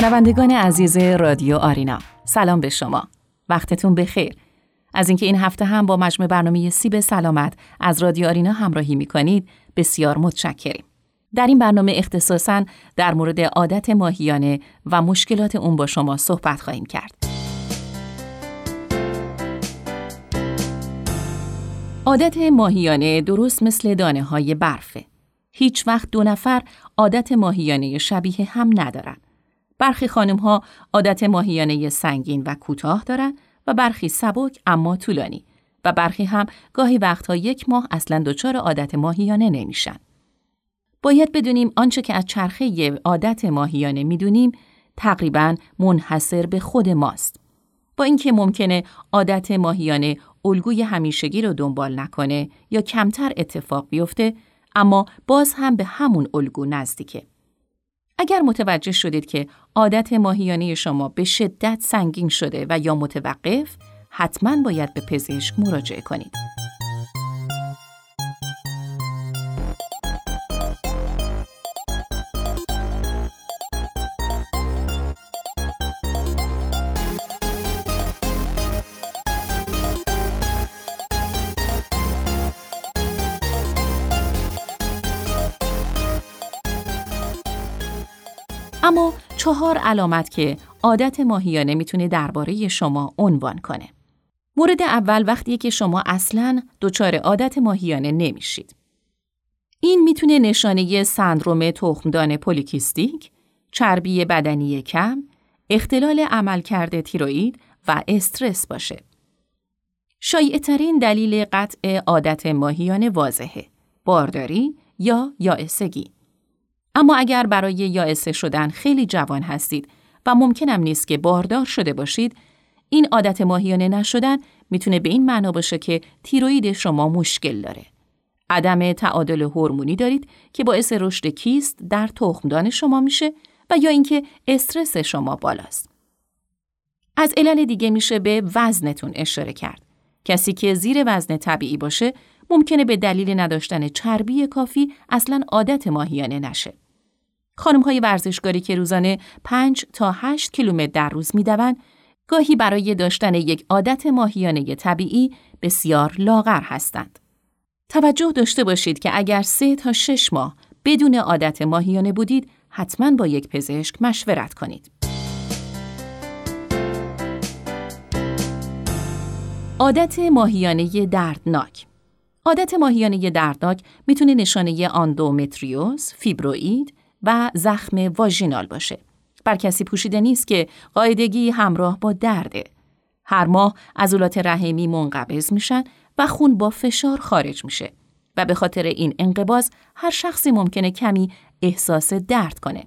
شنوندگان عزیز رادیو آرینا سلام به شما وقتتون بخیر از اینکه این هفته هم با مجموع برنامه سیب سلامت از رادیو آرینا همراهی می کنید بسیار متشکریم در این برنامه اختصاصا در مورد عادت ماهیانه و مشکلات اون با شما صحبت خواهیم کرد. عادت ماهیانه درست مثل دانه های برفه. هیچ وقت دو نفر عادت ماهیانه شبیه هم ندارن. برخی خانم ها عادت ماهیانه سنگین و کوتاه دارن و برخی سبک اما طولانی و برخی هم گاهی وقتها یک ماه اصلا دچار عادت ماهیانه نمیشن. باید بدونیم آنچه که از چرخه عادت ماهیانه می‌دونیم تقریبا منحصر به خود ماست. با اینکه ممکنه عادت ماهیانه الگوی همیشگی رو دنبال نکنه یا کمتر اتفاق بیفته اما باز هم به همون الگو نزدیکه. اگر متوجه شدید که عادت ماهیانه شما به شدت سنگین شده و یا متوقف حتما باید به پزشک مراجعه کنید. اما چهار علامت که عادت ماهیانه می‌تونه درباره شما عنوان کنه. مورد اول وقتی که شما اصلا دچار عادت ماهیانه نمیشید. این می‌تونه نشانه سندروم تخمدان پولیکیستیک، چربی بدنی کم، اختلال عملکرد تیروئید و استرس باشه. شایعترین دلیل قطع عادت ماهیانه واضحه، بارداری یا یائسگی. اما اگر برای یائسه شدن خیلی جوان هستید و ممکنم نیست که باردار شده باشید، این عادت ماهیانه نشدن می‌تونه به این معنا باشه که تیروید شما مشکل داره. عدم تعادل هورمونی دارید که باعث رشد کیست در تخمدان شما میشه و یا اینکه استرس شما بالاست. از علل دیگه میشه به وزنتون اشاره کرد. کسی که زیر وزن طبیعی باشه ممکنه به دلیل نداشتن چربی کافی اصلا عادت ماهیانه نشه. خانم های ورزشکاری که روزانه 5 تا 8 کیلومتر در روز می‌دوند گاهی برای داشتن یک عادت ماهیانه طبیعی بسیار لاغر هستند. توجه داشته باشید که اگر 3 تا 6 ماه بدون عادت ماهیانه بودید حتما با یک پزشک مشورت کنید. عادت ماهیانه دردناک عادت ماهیانه دردناک می‌تونه نشانه آندومتریوز، فیبروئید و زخم واژینال باشه. بر کسی پوشیده نیست که قاعدگی همراه با درده. هر ماه عضلات رحمی منقبض میشن و خون با فشار خارج میشه و به خاطر این انقباز هر شخصی ممکنه کمی احساس درد کنه.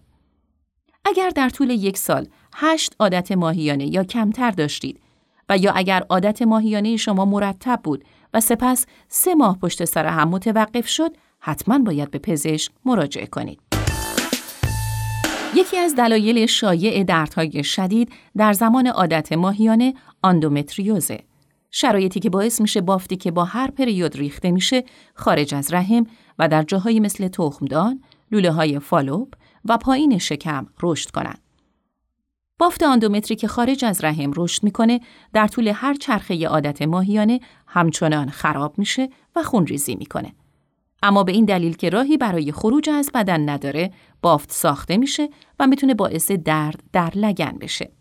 اگر در طول یک سال هشت عادت ماهیانه یا کمتر داشتید و یا اگر عادت ماهیانه شما مرتب بود و سپس سه ماه پشت سر هم متوقف شد، حتما باید به پزشک مراجعه کنید. یکی از دلایل شایع دردهای شدید در زمان عادت ماهیانه آندومتریوزه. شرایطی که باعث میشه بافتی که با هر پریود ریخته میشه خارج از رحم و در جاهای مثل تخمدان، لوله های فالوب و پایین شکم رشد کنند. بافت آندومتری که خارج از رحم رشد می‌کنه در طول هر چرخه عادت ماهیانه همچنان خراب میشه و خونریزی می‌کنه. اما به این دلیل که راهی برای خروج از بدن نداره، بافت ساخته میشه و می‌تونه باعث درد در لگن بشه.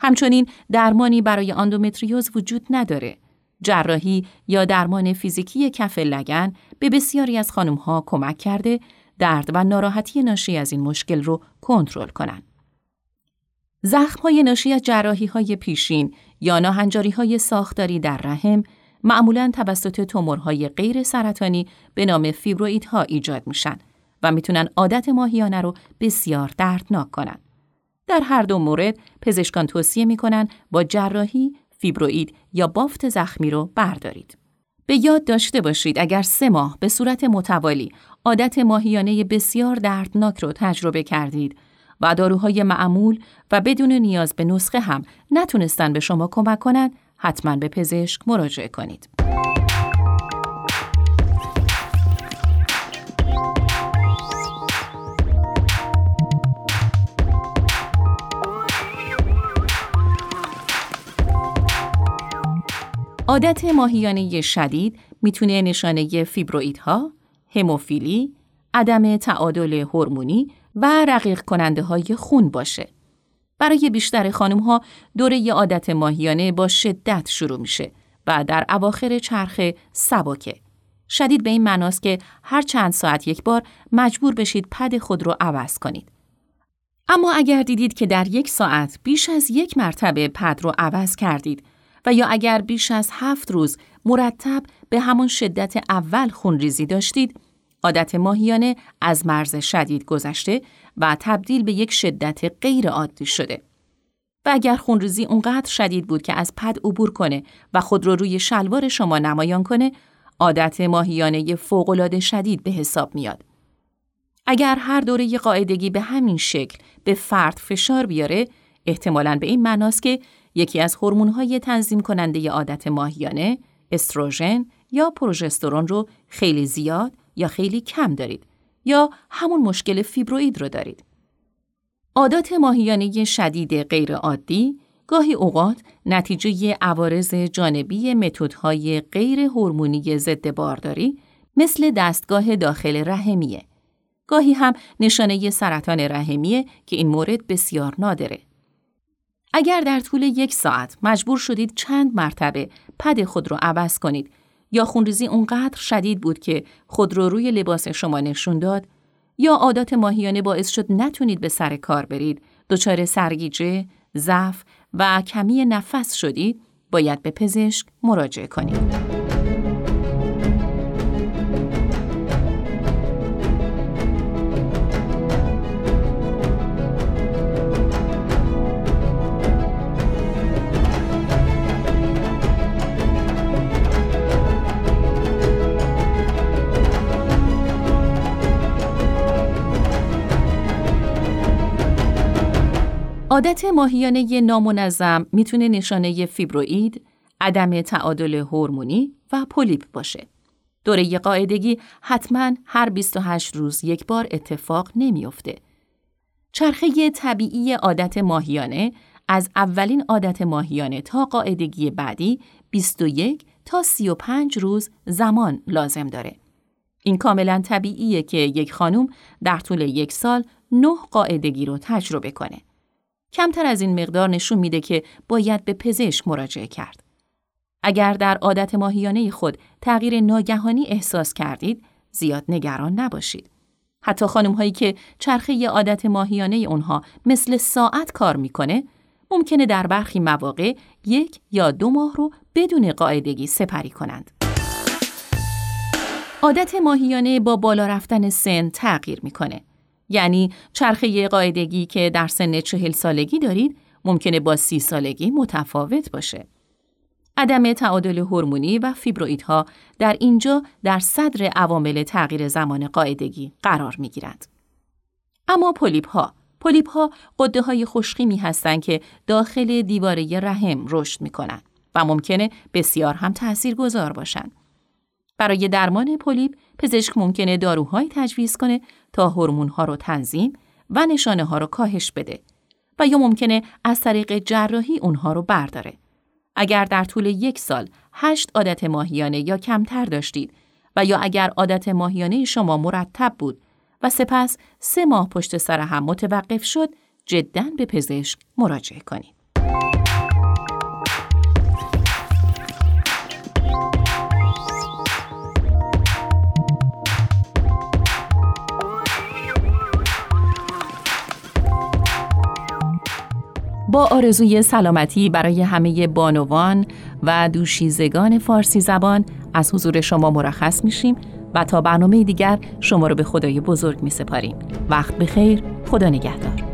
همچنین درمانی برای آندومتریوز وجود نداره. جراحی یا درمان فیزیکی کف لگن به بسیاری از خانمها کمک کرده درد و ناراحتی ناشی از این مشکل رو کنترل کنند. زخم های ناشی از جراحی های پیشین یا ناهنجاری های ساختاری در رحم معمولا توسط تومورهای غیر سرطانی به نام فیبروئیدها ایجاد میشن و می‌تونن عادت ماهیانه رو بسیار دردناک کنن. در هر دو مورد پزشکان توصیه می‌کنن با جراحی فیبروئید یا بافت زخمی رو بردارید. به یاد داشته باشید اگر سه ماه به صورت متوالی عادت ماهیانه بسیار دردناک رو تجربه کردید و داروهای معمول و بدون نیاز به نسخه هم نتونستن به شما کمک کنند، حتما به پزشک مراجعه کنید. عادت ماهیانه شدید می‌تونه نشانه فیبرویدها، هموفیلی، عدم تعادل هورمونی و رقیق کننده های خون باشه. برای بیشتر خانم ها دوره عادت ماهیانه با شدت شروع میشه و در اواخر چرخه سباکه. شدید به این معناست که هر چند ساعت یک بار مجبور بشید پد خود رو عوض کنید. اما اگر دیدید که در یک ساعت بیش از یک مرتبه پد رو عوض کردید و یا اگر بیش از هفت روز مرتب به همان شدت اول خونریزی داشتید، عادت ماهیانه از مرز شدید گذشته و تبدیل به یک شدت غیر عادی شده. و اگر خونریزی اونقدر شدید بود که از پد عبور کنه و خود رو روی شلوار شما نمایان کنه، عادت ماهیانه فوقالعاده شدید به حساب میاد. اگر هر دوره قاعدگی به همین شکل به فرد فشار بیاره، احتمالاً به این معناست که یکی از هورمون‌های تنظیم کننده عادت ماهیانه، استروژن یا پروژسترون رو خیلی زیاد یا خیلی کم دارید یا همون مشکل فیبروید رو دارید. عادات ماهیانه شدید غیر عادی گاهی اوقات نتیجه عوارض جانبی متدهای غیر هورمونی ضد بارداری مثل دستگاه داخل رحمیه. گاهی هم نشانه سرطان رحمیه که این مورد بسیار نادره. اگر در طول یک ساعت مجبور شدید چند مرتبه پد خود رو عوض کنید یا خونریزی اونقدر شدید بود که خود رو روی لباس شما نشون داد یا عادات ماهیانه باعث شد نتونید به سر کار برید، دچار سرگیجه، ضعف و کمی نفس شدید، باید به پزشک مراجعه کنید. عادت ماهیانه نامنظم می‌تونه نشانه فیبروئید، عدم تعادل هورمونی و پولیپ باشه. دوره قاعدگی حتما هر 28 روز یک بار اتفاق نمیافته. چرخه طبیعی عادت ماهیانه از اولین عادت ماهیانه تا قاعدگی بعدی 21 تا 35 روز زمان لازم داره. این کاملا طبیعیه که یک خانم در طول یک سال نه قاعدگی رو تجربه کنه. کمتر از این مقدار نشون میده که باید به پزشک مراجعه کرد. اگر در عادت ماهیانه خود تغییر ناگهانی احساس کردید، زیاد نگران نباشید. حتی خانم هایی که چرخه عادت ماهیانه اونها مثل ساعت کار می‌کنه، ممکنه در برخی مواقع یک یا دو ماه رو بدون قاعدگی سپری کنند. عادت ماهیانه با بالا رفتن سن تغییر می‌کنه. یعنی چرخه قاعدگی که در سن چهل سالگی دارید ممکنه با سی سالگی متفاوت باشه. عدم تعادل هورمونی و فیبرویدها در اینجا در صدر عوامل تغییر زمان قاعدگی قرار می گیرند. اما پولیپ ها پولیپ ها قده های خشخیمی هستند که داخل دیواره رحم رشد می کنند و ممکنه بسیار هم تأثیر گذار باشند. برای درمان پولیپ پزشک ممکنه داروهایی تجویز کنه تا هورمون ها رو تنظیم و نشانه ها رو کاهش بده و یا ممکنه از طریق جراحی اونها رو برداره. اگر در طول یک سال هشت عادت ماهیانه یا کمتر داشتید و یا اگر عادت ماهیانه شما مرتب بود و سپس سه ماه پشت سر هم متوقف شد، جدا به پزشک مراجعه کنید. با آرزوی سلامتی برای همه بانوان و دوشیزگان فارسی زبان از حضور شما مرخص میشیم و تا برنامه دیگر شما رو به خدای بزرگ می سپاریم. وقت بخیر، خدا نگهدار.